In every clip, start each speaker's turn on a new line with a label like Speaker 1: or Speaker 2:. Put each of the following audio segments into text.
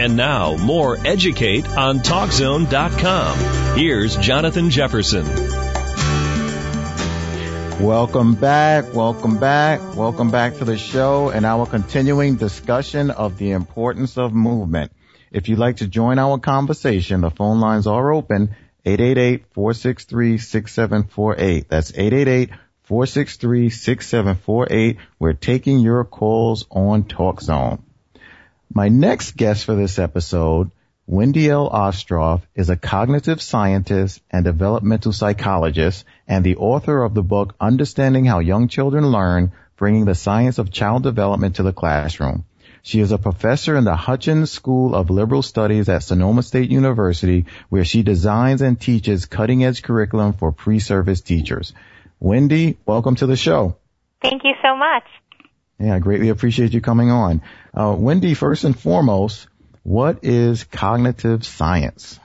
Speaker 1: And now, more Educate on TalkZone.com. Here's Jonathan Jefferson.
Speaker 2: Welcome back, welcome back, welcome back to the show and our continuing discussion of the importance of movement. If you'd like to join our conversation, the phone lines are open 888-463-6748. That's 888-463-6748. We're taking your calls on TalkZone. My next guest for this episode, Wendy L. Ostroff, is a cognitive scientist and developmental psychologist and the author of the book Understanding How Young Children Learn, Bringing the Science of Child Development to the Classroom. She is a professor in the Hutchins School of Liberal Studies at Sonoma State University, where she designs and teaches cutting edge curriculum for pre-service teachers. Wendy, welcome to the show.
Speaker 3: Thank you so much.
Speaker 2: Yeah, I greatly appreciate you coming on. Uh, Wendy, first and foremost, what is cognitive science?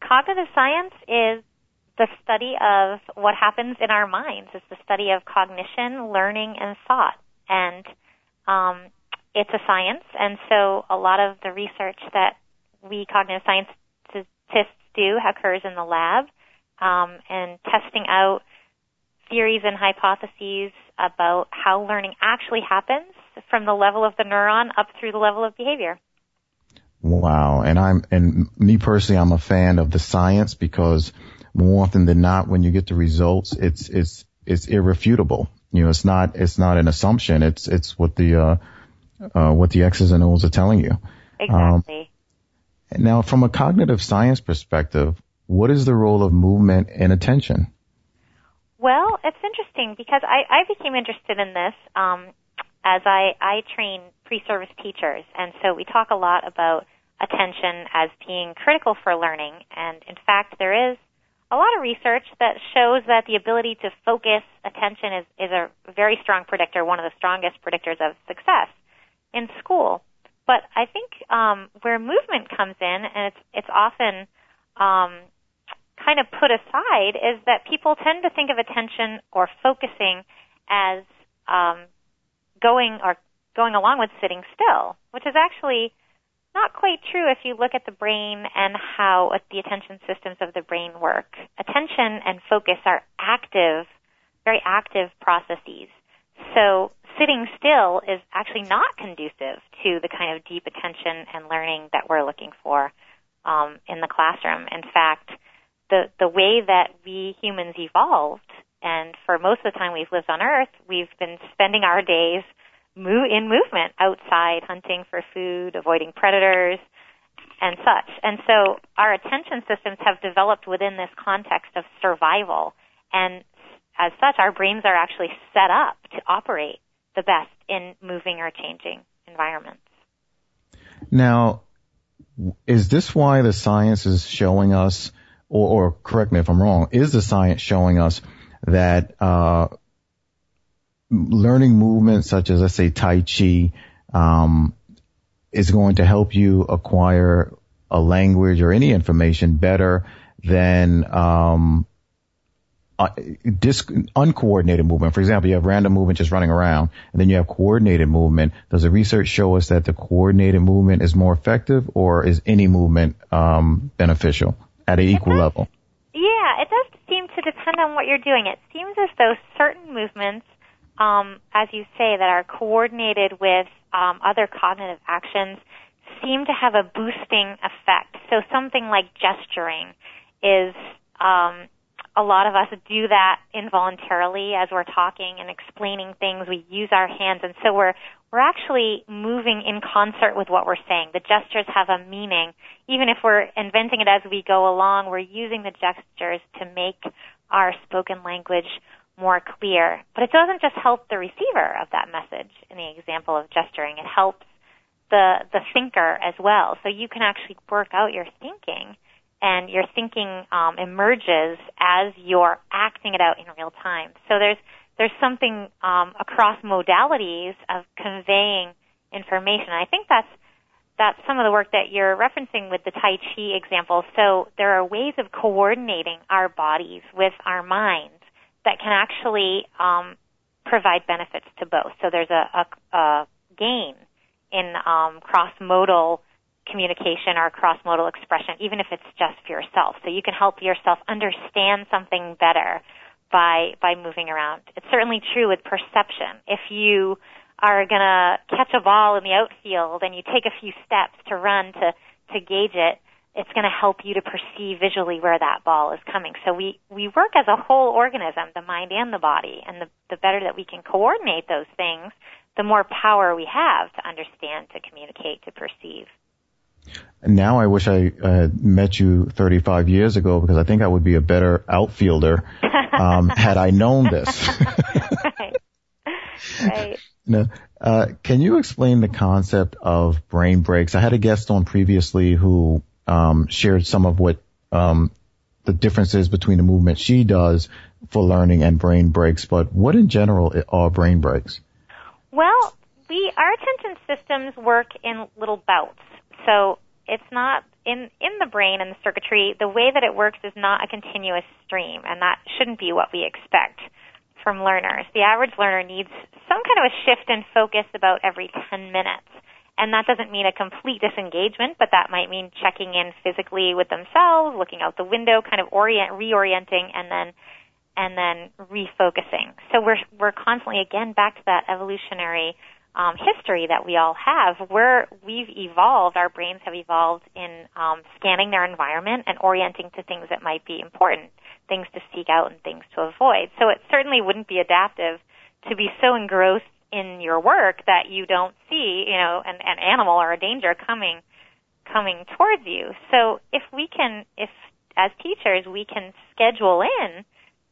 Speaker 3: Cognitive science is the study of what happens in our minds. It's the study of cognition, learning, and thought. And um, it's a science, and so a lot of the research that we cognitive scientists do occurs in the lab, um, and testing out theories and hypotheses about how learning actually happens from the level of the neuron up through the level of behavior.
Speaker 2: Wow. And I'm, and me personally, I'm a fan of the science because more often than not, when you get the results, it's, it's, it's irrefutable. You know, it's not, it's not an assumption. It's, it's what the, uh, uh, what the X's and O's are telling you.
Speaker 3: Exactly.
Speaker 2: Um, now, from a cognitive science perspective, what is the role of movement and attention?
Speaker 3: Well, it's interesting because I, I became interested in this um, as I, I train pre-service teachers, and so we talk a lot about attention as being critical for learning. And in fact, there is a lot of research that shows that the ability to focus attention is, is a very strong predictor, one of the strongest predictors of success in school. But I think um, where movement comes in, and it's it's often um, kind of put aside is that people tend to think of attention or focusing as um, going or going along with sitting still, which is actually not quite true if you look at the brain and how the attention systems of the brain work. Attention and focus are active, very active processes. So sitting still is actually not conducive to the kind of deep attention and learning that we're looking for um, in the classroom. In fact, the the way that we humans evolved, and for most of the time we've lived on Earth, we've been spending our days in movement outside, hunting for food, avoiding predators, and such. And so our attention systems have developed within this context of survival, and as such, our brains are actually set up to operate the best in moving or changing environments.
Speaker 2: Now, is this why the science is showing us or, or correct me if I'm wrong, is the science showing us that uh, learning movements such as, let's say, Tai Chi, um, is going to help you acquire a language or any information better than um, uh, disc, uncoordinated movement. For example, you have random movement just running around, and then you have coordinated movement. Does the research show us that the coordinated movement is more effective, or is any movement um, beneficial? At an equal
Speaker 3: does,
Speaker 2: level.
Speaker 3: Yeah, it does seem to depend on what you're doing. It seems as though certain movements, um, as you say, that are coordinated with um, other cognitive actions seem to have a boosting effect. So something like gesturing is um, a lot of us do that involuntarily as we're talking and explaining things. We use our hands, and so we're we're actually moving in concert with what we're saying. The gestures have a meaning. Even if we're inventing it as we go along, we're using the gestures to make our spoken language more clear. But it doesn't just help the receiver of that message in the example of gesturing. It helps the the thinker as well. So you can actually work out your thinking and your thinking um, emerges as you're acting it out in real time. So there's there's something um, across modalities of conveying information. I think that's that's some of the work that you're referencing with the Tai Chi example. So there are ways of coordinating our bodies with our minds that can actually um, provide benefits to both. So there's a, a, a gain in um, cross modal communication or cross-modal expression, even if it's just for yourself. So you can help yourself understand something better by by moving around. It's certainly true with perception. If you are going to catch a ball in the outfield and you take a few steps to run to to gauge it, it's going to help you to perceive visually where that ball is coming. So we we work as a whole organism, the mind and the body, and the the better that we can coordinate those things, the more power we have to understand, to communicate, to perceive.
Speaker 2: Now I wish I uh, met you 35 years ago because I think I would be a better outfielder um, had I known this.
Speaker 3: right. Right.
Speaker 2: Now, uh, can you explain the concept of brain breaks? I had a guest on previously who um, shared some of what um, the differences between the movement she does for learning and brain breaks, but what in general are brain breaks?
Speaker 3: Well, we our attention systems work in little bouts. So it's not in in the brain and the circuitry. The way that it works is not a continuous stream, and that shouldn't be what we expect from learners. The average learner needs some kind of a shift in focus about every 10 minutes. And that doesn't mean a complete disengagement, but that might mean checking in physically with themselves, looking out the window, kind of orient, reorienting, and then and then refocusing. So we're we're constantly again back to that evolutionary um, history that we all have, where we've evolved, our brains have evolved in um, scanning their environment and orienting to things that might be important, things to seek out and things to avoid. So it certainly wouldn't be adaptive to be so engrossed in your work that you don't see, you know, an, an animal or a danger coming coming towards you. So if we can, if as teachers we can schedule in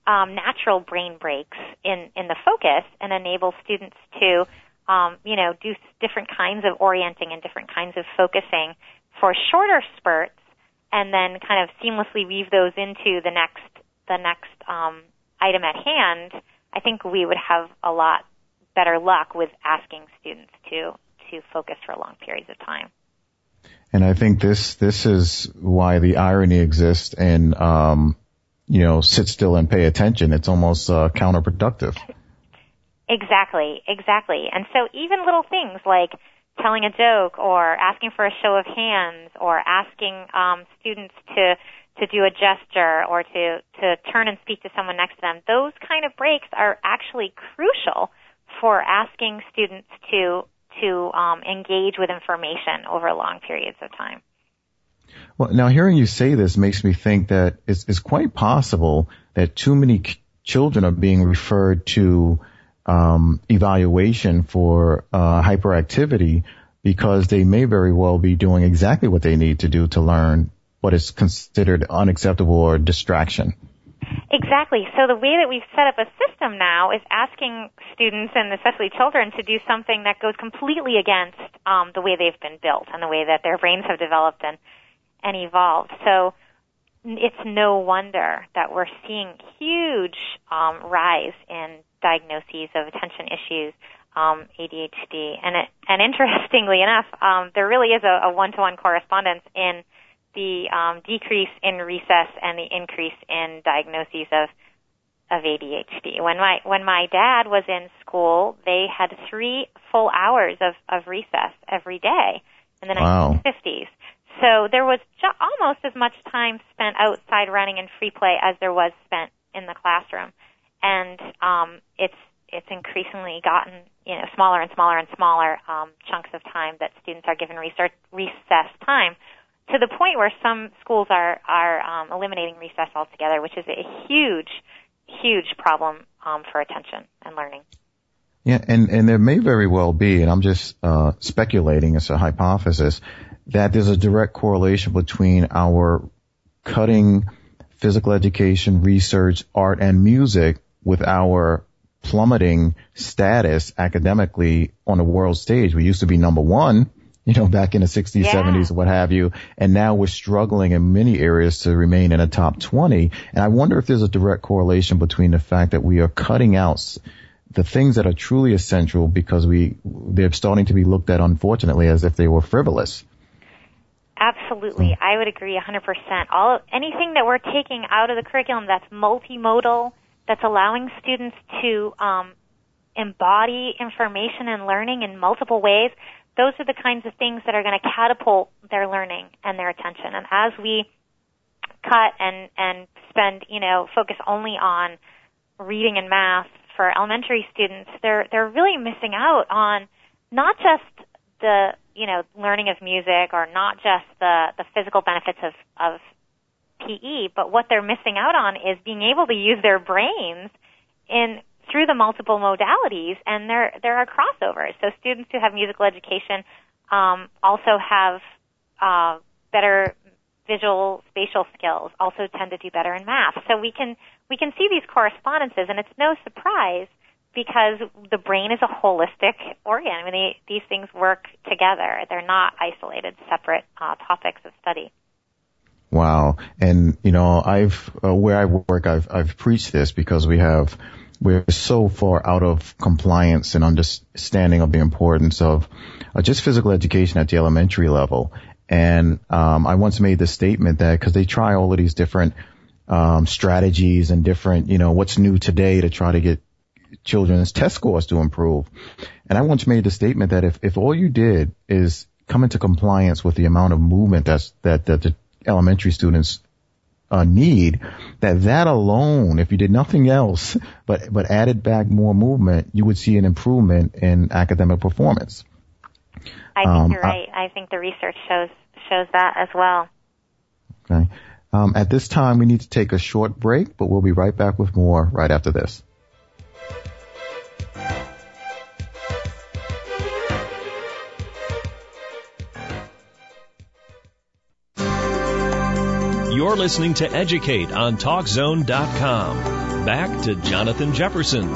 Speaker 3: um, natural brain breaks in in the focus and enable students to um, you know, do different kinds of orienting and different kinds of focusing for shorter spurts, and then kind of seamlessly weave those into the next the next um, item at hand. I think we would have a lot better luck with asking students to to focus for long periods of time.
Speaker 2: And I think this this is why the irony exists in um, you know sit still and pay attention. It's almost uh, counterproductive.
Speaker 3: Exactly, exactly. And so even little things like telling a joke or asking for a show of hands or asking um, students to to do a gesture or to to turn and speak to someone next to them, those kind of breaks are actually crucial for asking students to to um, engage with information over long periods of time.
Speaker 2: Well, now hearing you say this makes me think that it's, it's quite possible that too many children are being referred to um, evaluation for uh, hyperactivity because they may very well be doing exactly what they need to do to learn what is considered unacceptable or distraction.
Speaker 3: Exactly. So the way that we've set up a system now is asking students and especially children to do something that goes completely against um, the way they've been built and the way that their brains have developed and and evolved. So it's no wonder that we're seeing huge um, rise in diagnoses of attention issues, um, ADHD, and it, and interestingly enough, um, there really is a, a one-to-one correspondence in the um, decrease in recess and the increase in diagnoses of of ADHD. When my when my dad was in school, they had three full hours of of recess every day in the
Speaker 2: wow.
Speaker 3: 1950s. So there was ju- almost as much time spent outside running and free play as there was spent in the classroom and um, it's it's increasingly gotten you know smaller and smaller and smaller um, chunks of time that students are given research, recess time to the point where some schools are are um, eliminating recess altogether, which is a huge huge problem um, for attention and learning.
Speaker 2: Yeah, and and there may very well be, and I'm just uh, speculating, it's a hypothesis that there's a direct correlation between our cutting physical education, research, art, and music with our plummeting status academically on the world stage. We used to be number one, you know, back in the 60s, yeah. 70s, what have you. And now we're struggling in many areas to remain in the top 20. And I wonder if there's a direct correlation between the fact that we are cutting out the things that are truly essential because we, they're starting to be looked at, unfortunately, as if they were frivolous.
Speaker 3: Absolutely. I would agree 100%. All, anything that we're taking out of the curriculum that's multimodal, that's allowing students to um, embody information and learning in multiple ways. Those are the kinds of things that are going to catapult their learning and their attention. And as we cut and and spend, you know, focus only on reading and math for elementary students, they're they're really missing out on not just the you know learning of music or not just the the physical benefits of of PE, but what they're missing out on is being able to use their brains in through the multiple modalities, and there there are crossovers. So students who have musical education um, also have uh, better visual spatial skills, also tend to do better in math. So we can we can see these correspondences, and it's no surprise because the brain is a holistic organ. I mean, they, these things work together. They're not isolated, separate uh, topics of study.
Speaker 2: Wow. And, you know, I've, uh, where I work, I've, I've preached this because we have, we're so far out of compliance and understanding of the importance of uh, just physical education at the elementary level. And, um, I once made the statement that because they try all of these different, um, strategies and different, you know, what's new today to try to get children's test scores to improve. And I once made the statement that if, if all you did is come into compliance with the amount of movement that's, that, that the elementary students uh, need, that that alone, if you did nothing else but, but added back more movement, you would see an improvement in academic performance.
Speaker 3: I think um, you're right. I, I think the research shows, shows that as well.
Speaker 2: Okay. Um, at this time, we need to take a short break, but we'll be right back with more right after this.
Speaker 1: You're listening to Educate on TalkZone.com. Back to Jonathan Jefferson.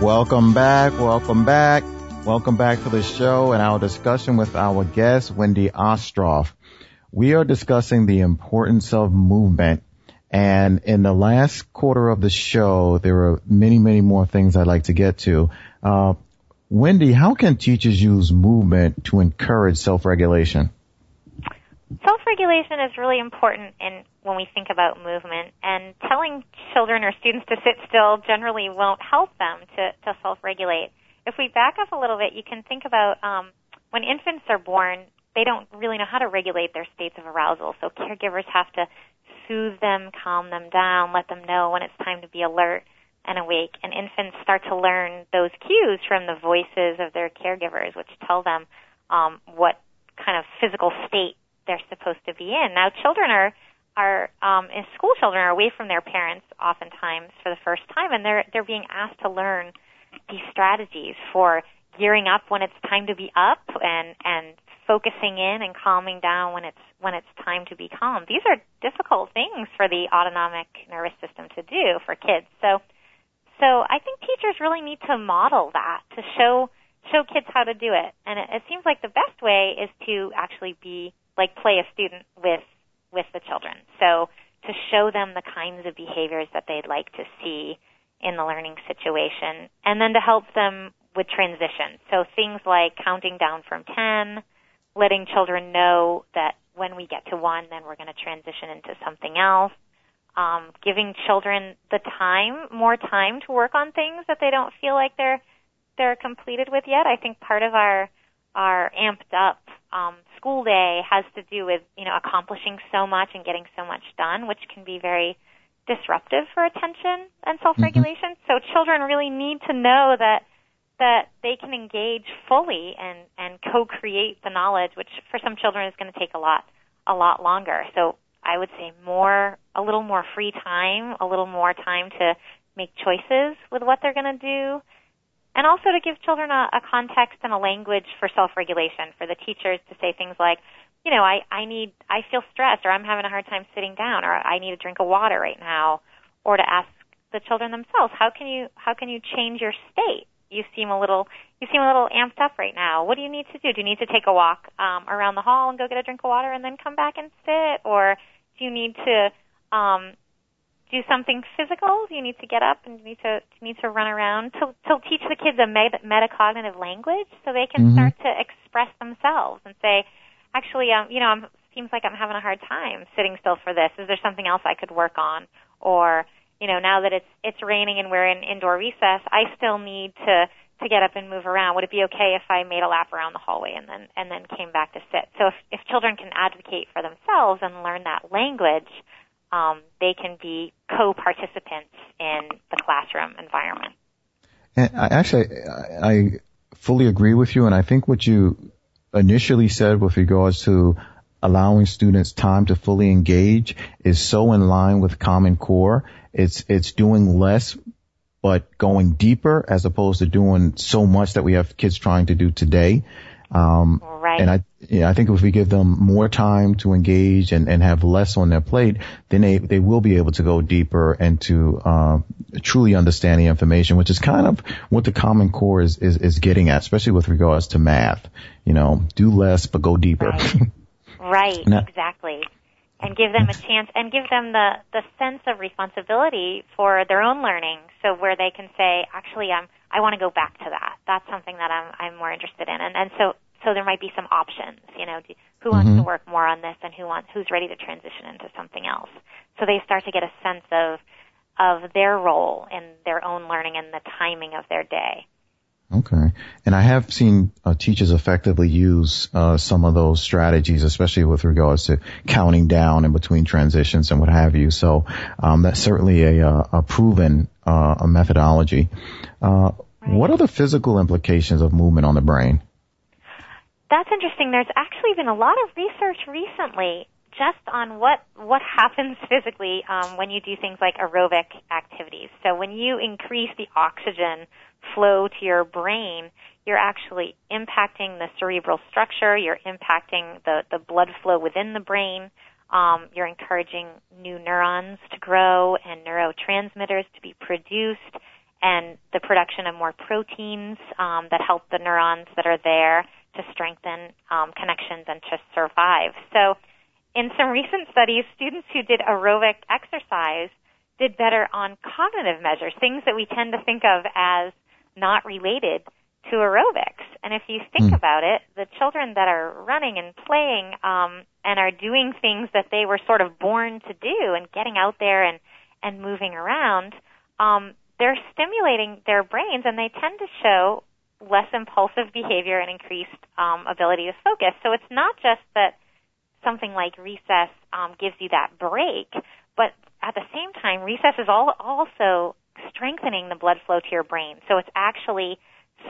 Speaker 2: Welcome back. Welcome back. Welcome back to the show and our discussion with our guest, Wendy Ostroff. We are discussing the importance of movement. And in the last quarter of the show, there are many, many more things I'd like to get to. Uh, Wendy, how can teachers use movement to encourage self-regulation?
Speaker 3: Self-regulation is really important in when we think about movement, and telling children or students to sit still generally won't help them to, to self-regulate. If we back up a little bit, you can think about um, when infants are born, they don't really know how to regulate their states of arousal, so caregivers have to soothe them, calm them down, let them know when it's time to be alert and awake. And infants start to learn those cues from the voices of their caregivers, which tell them um, what kind of physical state they're supposed to be in. Now, children are are um, and school children are away from their parents oftentimes for the first time, and they're they're being asked to learn these strategies for gearing up when it's time to be up and and focusing in and calming down when it's when it's time to be calm. These are difficult things for the autonomic nervous system to do for kids. So so I think teachers really need to model that to show show kids how to do it. And it, it seems like the best way is to actually be like play a student with with the children. So to show them the kinds of behaviors that they'd like to see in the learning situation and then to help them with transition. So things like counting down from 10, letting children know that when we get to 1 then we're going to transition into something else. Um, giving children the time, more time to work on things that they don't feel like they're they're completed with yet. I think part of our our amped up um, school day has to do with you know accomplishing so much and getting so much done, which can be very disruptive for attention and self-regulation. Mm-hmm. So children really need to know that that they can engage fully and and co-create the knowledge, which for some children is going to take a lot a lot longer. So I would say more a little more free time, a little more time to make choices with what they're going to do and also to give children a, a context and a language for self-regulation for the teachers to say things like, you know, I, I need, I feel stressed or I'm having a hard time sitting down or I need a drink of water right now or to ask the children themselves, how can you, how can you change your state? You seem a little, you seem a little amped up right now. What do you need to do? Do you need to take a walk, um, around the hall and go get a drink of water and then come back and sit? Or do you need to, um, do something physical. You need to get up and you need to you need to run around to to teach the kids a meta, metacognitive language so they can mm-hmm. start to express themselves and say, actually, um, you know, I'm seems like I'm having a hard time sitting still for this. Is there something else I could work on? Or you know, now that it's it's raining and we're in indoor recess, I still need to to get up and move around. Would it be okay if I made a lap around the hallway and then and then came back to sit? So if, if children can advocate for themselves and learn that language, um, they can be co-participants in the classroom environment.
Speaker 2: And I, actually, I, I fully agree with you, and I think what you initially said with regards to allowing students time to fully engage is so in line with Common Core. It's it's doing less but going deeper as opposed to doing so much that we have kids trying to do today.
Speaker 3: Um, right.
Speaker 2: And I, yeah, I think if we give them more time to engage and, and have less on their plate, then they, they will be able to go deeper and to, uh, truly understand the information, which is kind of what the Common Core is, is, is getting at, especially with regards to math. You know, do less, but go deeper.
Speaker 3: Right. right. exactly and give them a chance and give them the the sense of responsibility for their own learning. So where they can say actually I'm I want to go back to that. That's something that I'm I'm more interested in. And and so so there might be some options you know who wants mm-hmm. to work more on this and who wants who's ready to transition into something else. So they start to get a sense of of their role in their own learning and the timing of their day
Speaker 2: Okay. And I have seen uh, teachers effectively use uh, some of those strategies, especially with regards to counting down in between transitions and what have you. So um, that's certainly a, uh, a proven uh, a methodology. Uh, right. What are the physical implications of movement on the brain?
Speaker 3: That's interesting. There's actually been a lot of research recently just on what what happens physically um, when you do things like aerobic activities. So when you increase the oxygen flow to your brain, you're actually impacting the cerebral structure, you're impacting the, the blood flow within the brain, um, you're encouraging new neurons to grow and neurotransmitters to be produced, and the production of more proteins um, that help the neurons that are there to strengthen um, connections and to survive. So, in some recent studies, students who did aerobic exercise did better on cognitive measures, things that we tend to think of as not related to aerobics. And if you think mm. about it, the children that are running and playing um, and are doing things that they were sort of born to do and getting out there and and moving around, um, they're stimulating their brains, and they tend to show less impulsive behavior and increased um, ability to focus. So it's not just that something like recess um, gives you that break, but at the same time, recess is all, also strengthening the blood flow to your brain. So it's actually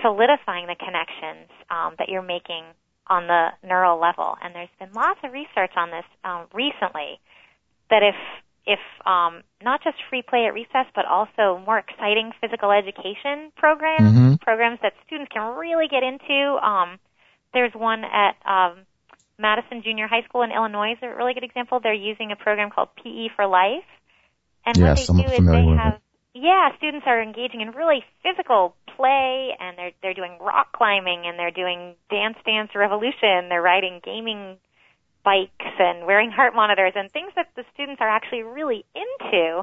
Speaker 3: solidifying the connections um, that you're making on the neural level. And there's been lots of research on this um, recently that if if um, not just free play at recess, but also more exciting physical education programs, mm-hmm. programs that students can really get into. Um, there's one at um, Madison Junior High School in Illinois is a really good example. They're using a program called PE for Life, and
Speaker 2: yes,
Speaker 3: what they
Speaker 2: I'm
Speaker 3: do is they have yeah, students are engaging in really physical play and they're they're doing rock climbing and they're doing dance dance revolution, they're riding gaming bikes and wearing heart monitors and things that the students are actually really into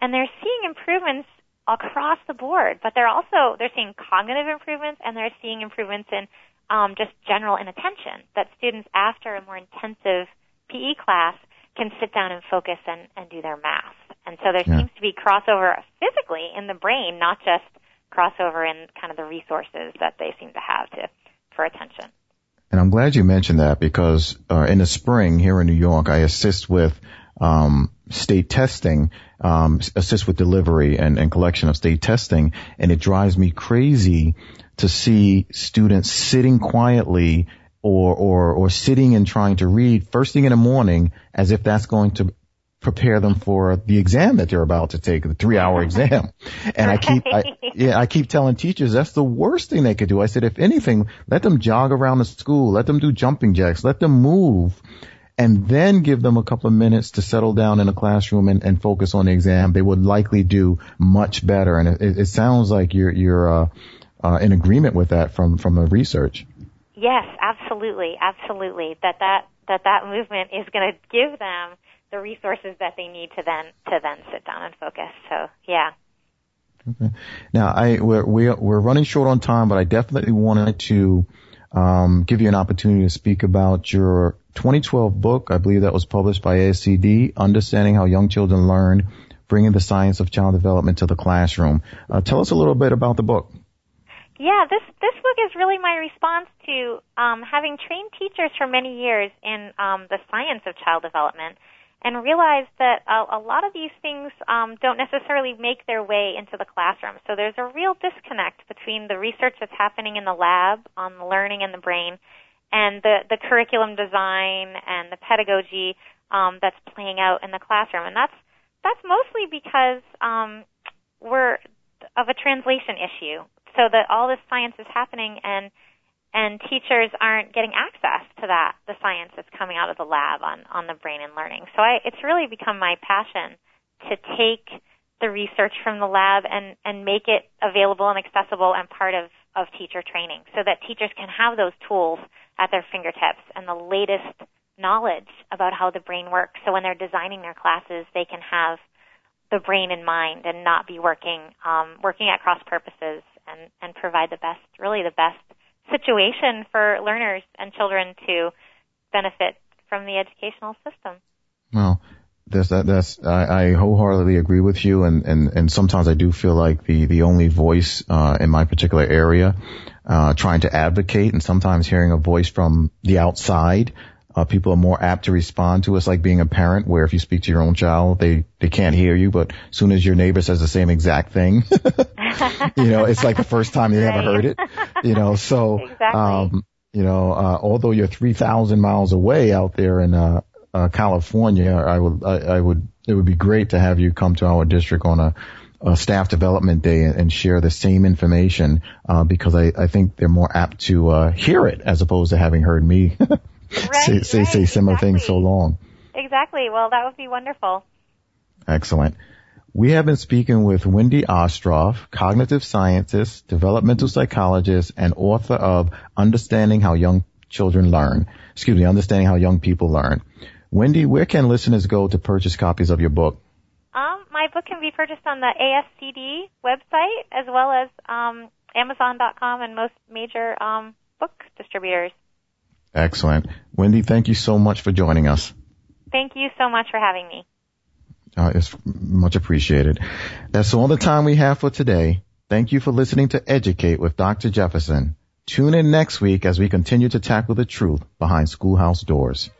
Speaker 3: and they're seeing improvements across the board, but they're also they're seeing cognitive improvements and they're seeing improvements in um, just general inattention that students after a more intensive PE class can sit down and focus and, and do their math. And so there yeah. seems to be crossover physically in the brain, not just crossover in kind of the resources that they seem to have to for attention.
Speaker 2: And I'm glad you mentioned that because uh, in the spring here in New York, I assist with um, state testing, um, assist with delivery and, and collection of state testing, and it drives me crazy to see students sitting quietly or or or sitting and trying to read first thing in the morning as if that's going to prepare them for the exam that they're about to take, the three hour exam. And I keep, I, yeah, I keep telling teachers that's the worst thing they could do. I said, if anything, let them jog around the school, let them do jumping jacks, let them move and then give them a couple of minutes to settle down in a classroom and, and focus on the exam. They would likely do much better. And it, it sounds like you're, you're, uh, uh, in agreement with that from, from the research.
Speaker 3: Yes, absolutely, absolutely. That that that that movement is going to give them the resources that they need to then to then sit down and focus. So yeah.
Speaker 2: Okay. Now I we're we're running short on time, but I definitely wanted to um, give you an opportunity to speak about your 2012 book. I believe that was published by ASCD, Understanding How Young Children Learn, Bringing the Science of Child Development to the Classroom. Uh, tell us a little bit about the book.
Speaker 3: Yeah, this this book is really my response to um, having trained teachers for many years in um, the science of child development, and realize that a, a lot of these things um, don't necessarily make their way into the classroom. So there's a real disconnect between the research that's happening in the lab on the learning and the brain, and the the curriculum design and the pedagogy um, that's playing out in the classroom, and that's that's mostly because um, we're of a translation issue so that all this science is happening and and teachers aren't getting access to that. The science that's coming out of the lab on on the brain and learning. So i it's really become my passion to take the research from the lab and and make it available and accessible and part of of teacher training so that teachers can have those tools at their fingertips and the latest knowledge about how the brain works. So when they're designing their classes they can have the brain in mind and not be working um, working at cross purposes and, and provide the best, really the best situation for learners and children to benefit from the educational system.
Speaker 2: Well, that's that, that's I, I wholeheartedly agree with you, and and and sometimes I do feel like the the only voice uh, in my particular area, uh, trying to advocate, and sometimes hearing a voice from the outside uh, people are more apt to respond to us like being a parent where if you speak to your own child, they, they can't hear you, but as soon as your neighbor says the same exact thing, you know, it's like the first time they right. ever heard it, you know, so,
Speaker 3: exactly.
Speaker 2: um, you know, uh, although you're 3,000 miles away out there in, uh, uh, California, I would, I, I would, it would be great to have you come to our district on a, a staff development day and, and share the same information, uh, because I, I think they're more apt to, uh, hear it as opposed to having heard me
Speaker 3: right,
Speaker 2: say, say,
Speaker 3: right,
Speaker 2: say similar
Speaker 3: exactly.
Speaker 2: things so long.
Speaker 3: Exactly. Well, that would be wonderful.
Speaker 2: Excellent. We have been speaking with Wendy Ostroff, cognitive scientist, developmental psychologist, and author of Understanding How Young Children Learn. Excuse me, Understanding How Young People Learn. Wendy, where can listeners go to purchase copies of your book?
Speaker 3: Um, my book can be purchased on the ASCD website as well as um, Amazon.com and most major um, book distributors.
Speaker 2: Excellent. Wendy, thank you so much for joining us.
Speaker 3: Thank you so much for having me.
Speaker 2: Uh, it's much appreciated. That's all the time we have for today. Thank you for listening to Educate with Dr. Jefferson. Tune in next week as we continue to tackle the truth behind schoolhouse doors.